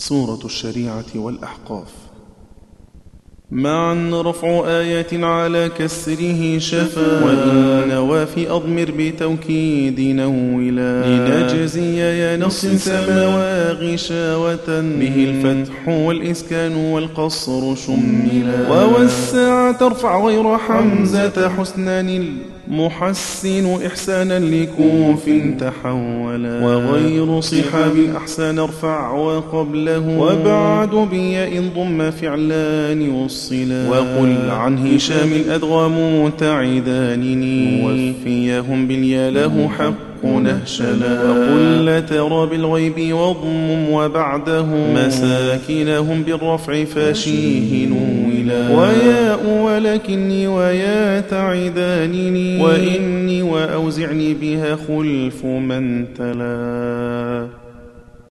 سورة الشريعة والأحقاف. معا رفع آيات على كسره شفا. وإن نوى في أضمر بتوكيد نولا لنجزي يا نص سما. غشاوة به الفتح والإسكان والقصر شملا. ووسع ترفع غير حمزة حسنان محسن إحسانا لكوف تحولا. وغير صحاب أحسن ارفع وقبله. وبعد بياء ضم فعلان وصلا وقل عن هشام الأدغام متعدان وفيهم باليا له حق نهشلا. وقل ترى بالغيب واضمم وبعده. مساكنهم بالرفع فشيه نولا وياء ولكني ويا تعدانني وإني وأوزعني بها خلف من تلا.